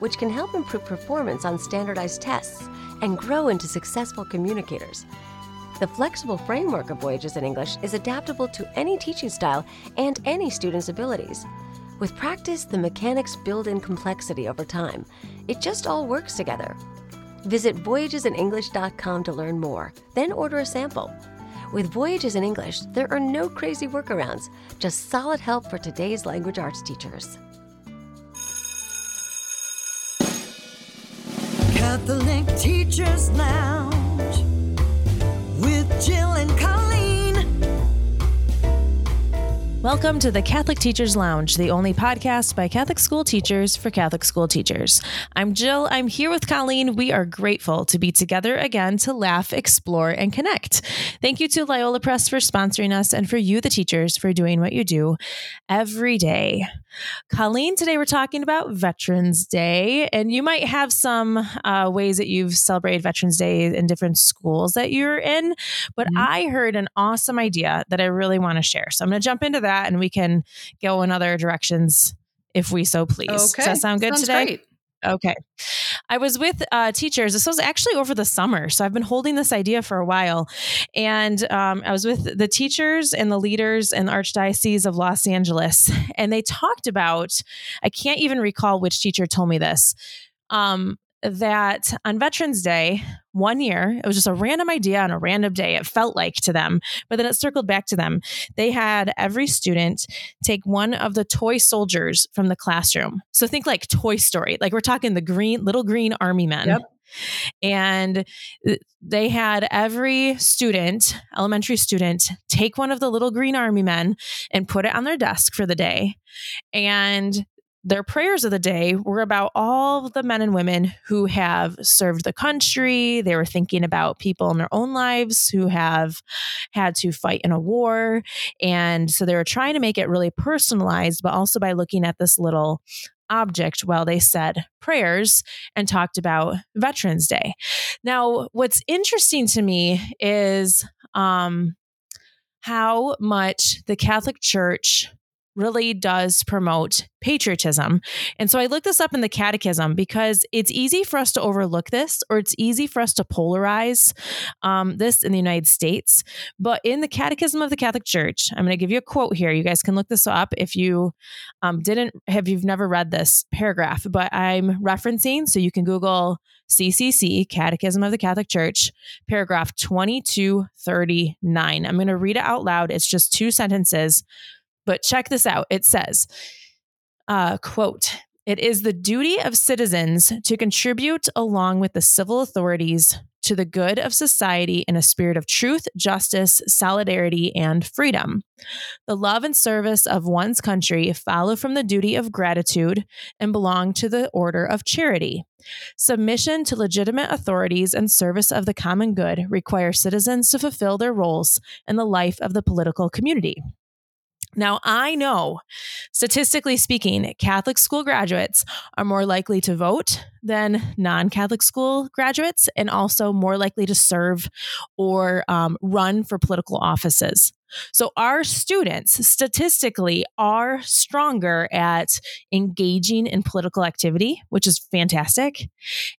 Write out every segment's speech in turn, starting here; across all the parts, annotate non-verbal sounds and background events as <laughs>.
which can help improve performance on standardized tests and grow into successful communicators. The flexible framework of Voyages in English is adaptable to any teaching style and any student's abilities. With practice, the mechanics build in complexity over time. It just all works together. Visit voyagesinenglish.com to learn more, then order a sample. With Voyages in English, there are no crazy workarounds, just solid help for today's language arts teachers. Catholic Teachers Lounge with Jill and Colleen. Welcome to the Catholic Teachers Lounge, the only podcast by Catholic school teachers for Catholic school teachers. I'm Jill. I'm here with Colleen. We are grateful to be together again to laugh, explore, and connect. Thank you to Loyola Press for sponsoring us and for you, the teachers, for doing what you do every day. Colleen, today we're talking about Veterans Day, and you might have some uh, ways that you've celebrated Veterans Day in different schools that you're in, but Mm-hmm. I heard an awesome idea that I really want to share. So I'm going to jump into that and we can go in other directions if we so please. Does that sound good Sounds today? Great. Okay. I was with uh, teachers. This was actually over the summer. So I've been holding this idea for a while. And um, I was with the teachers and the leaders in the Archdiocese of Los Angeles. <laughs> And they talked about, I can't even recall which teacher told me this, um, that on Veterans Day, one year, it was just a random idea on a random day. It felt like to them, but then it circled back to them. They had every student take one of the toy soldiers from the classroom. So think like Toy Story, like we're talking the green, little green army men. Yep. And they had every student, elementary student, take one of the little green army men and put it on their desk for the day. And their prayers of the day were about all the men and women who have served the country. They were thinking about people in their own lives who have had to fight in a war. And so they were trying to make it really personalized, but also by looking at this little object while they said prayers and talked about Veterans Day. Now, what's interesting to me is um, how much the Catholic Church really does promote patriotism. And so I looked this up in the catechism because it's easy for us to overlook this or it's easy for us to polarize um, this in the United States. But in the catechism of the Catholic Church, I'm going to give you a quote here. You guys can look this up if you um, didn't have, you've never read this paragraph, but I'm referencing so you can Google CCC, Catechism of the Catholic Church, paragraph 2239. I'm going to read it out loud. It's just two sentences. But check this out. It says, uh, quote, it is the duty of citizens to contribute along with the civil authorities to the good of society in a spirit of truth, justice, solidarity, and freedom. The love and service of one's country follow from the duty of gratitude and belong to the order of charity. Submission to legitimate authorities and service of the common good require citizens to fulfill their roles in the life of the political community. Now, I know, statistically speaking, Catholic school graduates are more likely to vote than non Catholic school graduates and also more likely to serve or um, run for political offices. So, our students statistically are stronger at engaging in political activity, which is fantastic.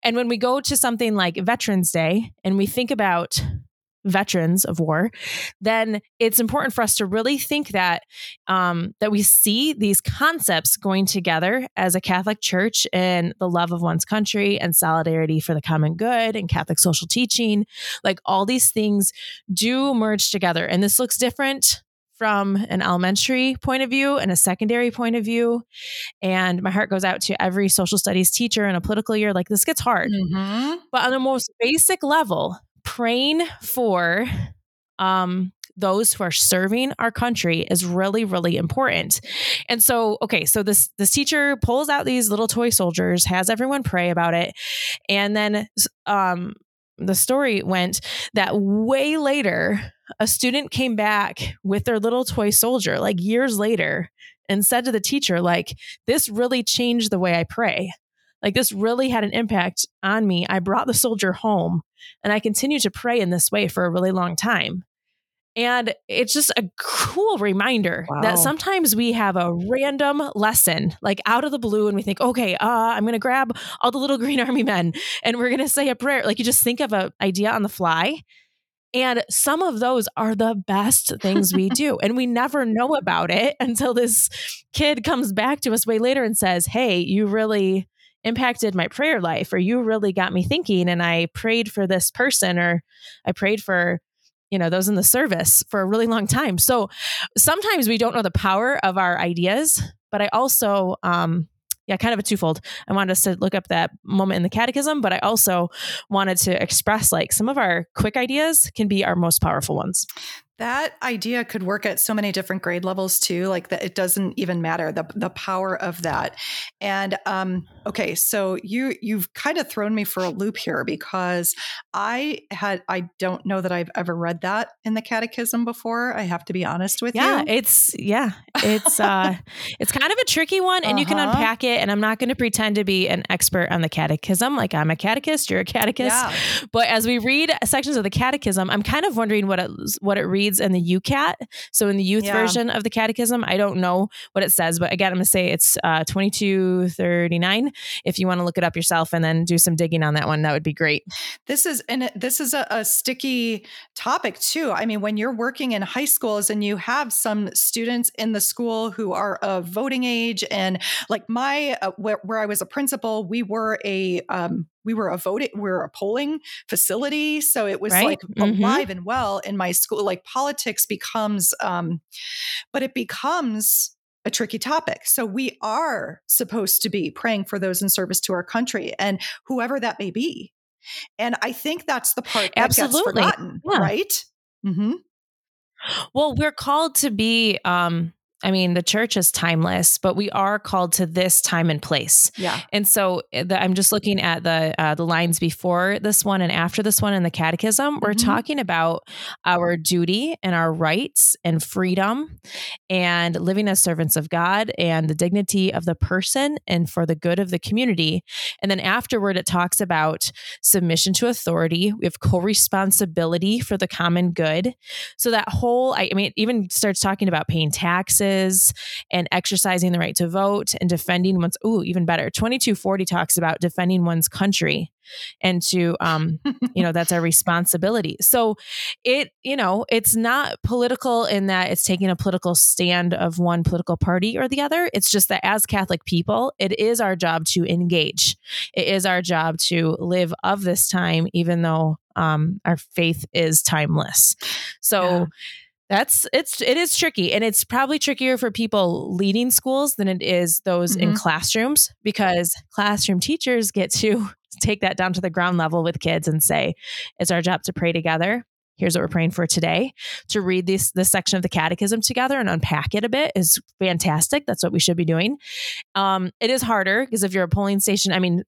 And when we go to something like Veterans Day and we think about veterans of war, then it's important for us to really think that um, that we see these concepts going together as a Catholic Church and the love of one's country and solidarity for the common good and Catholic social teaching. Like all these things do merge together, and this looks different from an elementary point of view and a secondary point of view. And my heart goes out to every social studies teacher in a political year. Like this gets hard. Mhm. But on the most basic level, praying for um, those who are serving our country is really really important. And so okay so this this teacher pulls out these little toy soldiers has everyone pray about it. And then um the story went that way later a student came back with their little toy soldier like years later and said to the teacher like this really changed the way i pray. Like this really had an impact on me. I brought the soldier home and i continued to pray in this way for a really long time and it's just a cool reminder wow. that sometimes we have a random lesson, like out of the blue, and we think, okay, uh, I'm going to grab all the little <laughs> green army men and we're going to say a prayer. Like you just think of an idea on the fly. And some of those are the best things we <laughs> do. and we never know about it until this kid comes back to us way later and says, Hey, you really impacted my prayer life, or you really got me thinking. And I prayed for this person, or I prayed for you know those in the service for a really long time so sometimes we don't know the power of our ideas but i also um yeah kind of a twofold i wanted us to look up that moment in the catechism but i also wanted to express like some of our quick ideas can be our most powerful ones that idea could work at so many different grade levels too like that it doesn't even matter the the power of that and um okay so you you've kind of thrown me for a loop here because i had i don't know that i've ever read that in the catechism before i have to be honest with yeah, you yeah it's yeah it's uh <laughs> it's kind of a tricky one and uh-huh. you can uh-huh. unpack it and i'm not going to pretend to be an expert on the catechism like i'm a catechist you're a catechist yeah. but as we read sections of the catechism i'm kind of wondering what it what it reads in the YOUCAT. So in the youth yeah. version of the catechism, I don't know what it says, but again, I'm going to say it's uh, 2239. If you want to look it up yourself and then do some digging on that one, that would be great. This is, and this is a, a sticky topic too. I mean, when you're working in high schools and you have some students in the school who are of voting age and like my, uh, where, where I was a principal, we were a, um, we were a voting we are a polling facility so it was right? like mm-hmm. alive and well in my school like politics becomes um but it becomes a tricky topic. So we are supposed to be praying for those in service to our country and whoever that may be. And I think that's the part that Absolutely. gets forgotten, yeah. right? Mm-hmm. Well, we're called to be um I mean, the church is timeless, but we are called to this time and place. Yeah. And so eh, the, I'm just looking at the uh, the lines before this one and after this one in the Catechism. We're mm-hmm. talking about our duty and our rights and freedom, and living as servants of God and the dignity of the person and for the good of the community. And then afterward, it talks about submission to authority. We have co-responsibility for the common good. So that whole, I, I mean, it even starts talking about paying taxes and exercising the right to vote and defending one's, ooh, even better. 2240 talks about defending one's country and to um <laughs> you know that's our responsibility. So it you know it's not political in that it's taking a political stand of one political party or the other. It's just that as catholic people it is our job to engage. It is our job to live of this time even though um our faith is timeless. So that's it's it is tricky and it's probably trickier for people leading schools than it is those mm-hmm. in classrooms because classroom teachers get to <laughs> take that down to the ground level with kids and say it's our job to pray together. Here's what we're praying for today. To read this this section of the catechism together and unpack it a bit is fantastic. That's what we should be doing. Um, it is harder because if you're a polling station i mean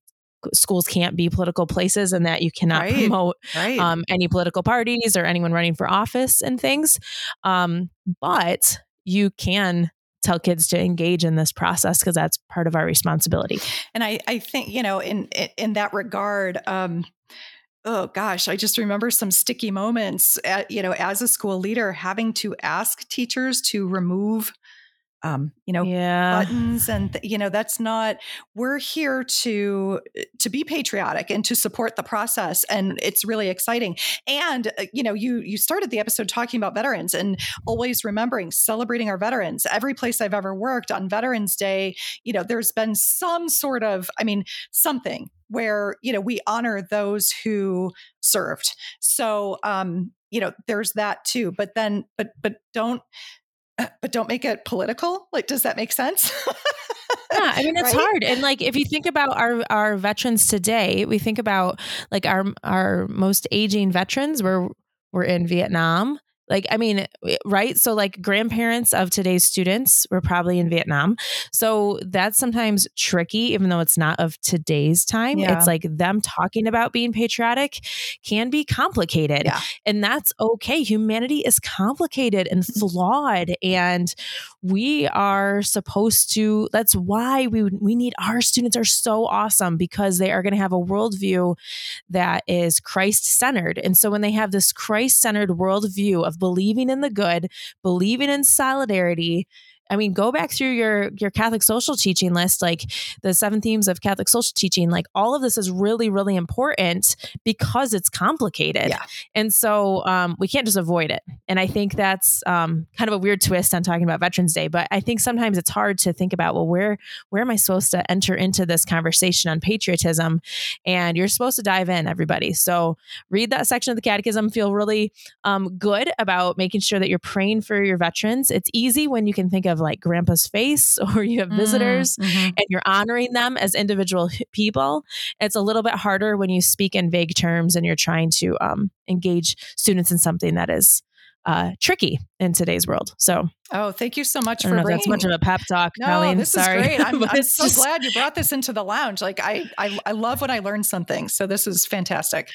schools can't be political places and that you cannot right, promote right. Um, any political parties or anyone running for office and things. Um, but you can tell kids to engage in this process because that's part of our responsibility. And I, I think, you know, in, in that regard, um, oh gosh, I just remember some sticky moments, at, you know, as a school leader having to ask teachers to remove um, you know, yeah. buttons and you know that's not. We're here to to be patriotic and to support the process, and it's really exciting. And uh, you know, you you started the episode talking about veterans and always remembering celebrating our veterans. Every place I've ever worked on Veterans Day, you know, there's been some sort of, I mean, something where you know we honor those who served. So um, you know, there's that too. But then, but but don't <laughs> but don't make it political. Like, does that make sense? yeah, I mean it's <laughs> right? hard. And like if you think about our our veterans today, we think about like our our most aging veterans were were in Vietnam Like, I mean, eh, right? So, like, grandparents of today's students were probably in Vietnam. So, that's sometimes tricky, even though it's not of today's time. Yeah. It's like them talking about being patriotic can be complicated. Yeah. And that's okay. Humanity is complicated and Mm-hmm. flawed. And we are supposed to, that's why we, we need our students are so awesome because they are going to have a worldview that is Christ centered. And so when they have this Christ centered worldview of believing in the good, believing in solidarity, I mean, go back through your your Catholic social teaching list, like the seven themes of Catholic social teaching. Like all of this is really, really important because it's complicated, Yeah. and so um, we can't just avoid it. And I think that's um, kind of a weird twist on talking about Veterans Day. But I think sometimes it's hard to think about well, where where am I supposed to enter into this conversation on patriotism? And you're supposed to dive in, everybody. So read that section of the Catechism. Feel really um, good about making sure that you're praying for your veterans. It's easy when you can think of like grandpa's face <laughs> or you have visitors Mhm. and you're honoring them as individual people. It's a little bit harder when you speak in vague terms and you're trying to um, engage students in something that is uh, tricky in today's world. So Oh, thank you so much for bringing. that's much of a pep talk, no, Colleen. this Sorry. is great. I'm, <laughs> I'm so just- glad you brought this into the lounge. Like I, I, I love when I learn something. So this is fantastic.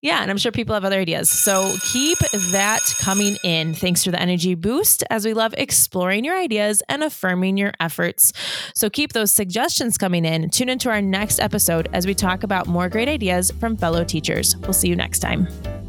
Yeah, and I'm sure people have other ideas. So keep that coming in. Thanks for the energy boost as we love exploring your ideas and affirming your efforts. So keep those suggestions coming in. Tune into our next episode as we talk about more great ideas from fellow teachers. We'll see you next time.